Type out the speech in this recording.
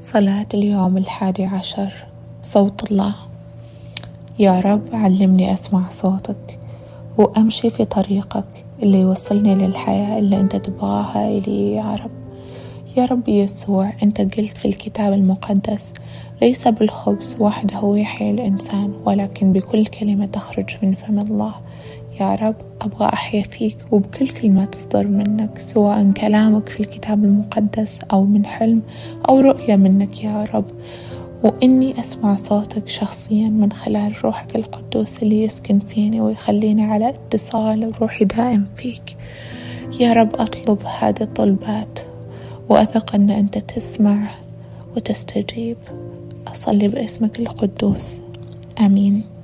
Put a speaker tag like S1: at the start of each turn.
S1: صلاة اليوم الحادي عشر. صوت الله. يا رب علمني أسمع صوتك وأمشي في طريقك اللي يوصلني للحياة اللي أنت تبغاها إلي يا رب. يا رب يسوع أنت قلت في الكتاب المقدس ليس بالخبز وحده يحيي الإنسان ولكن بكل كلمة تخرج من فم الله. يا رب أبغى أحيا فيك وبكل كلمة تصدر منك سواء كلامك في الكتاب المقدس أو من حلم أو رؤية منك يا رب. وإني أسمع صوتك شخصيا من خلال روحك القدوس اللي يسكن فيني ويخليني على اتصال وروحي دائم فيك. يا رب أطلب هذه الطلبات وأثق أن أنت تسمع وتستجيب. أصلي باسمك القدوس. آمين.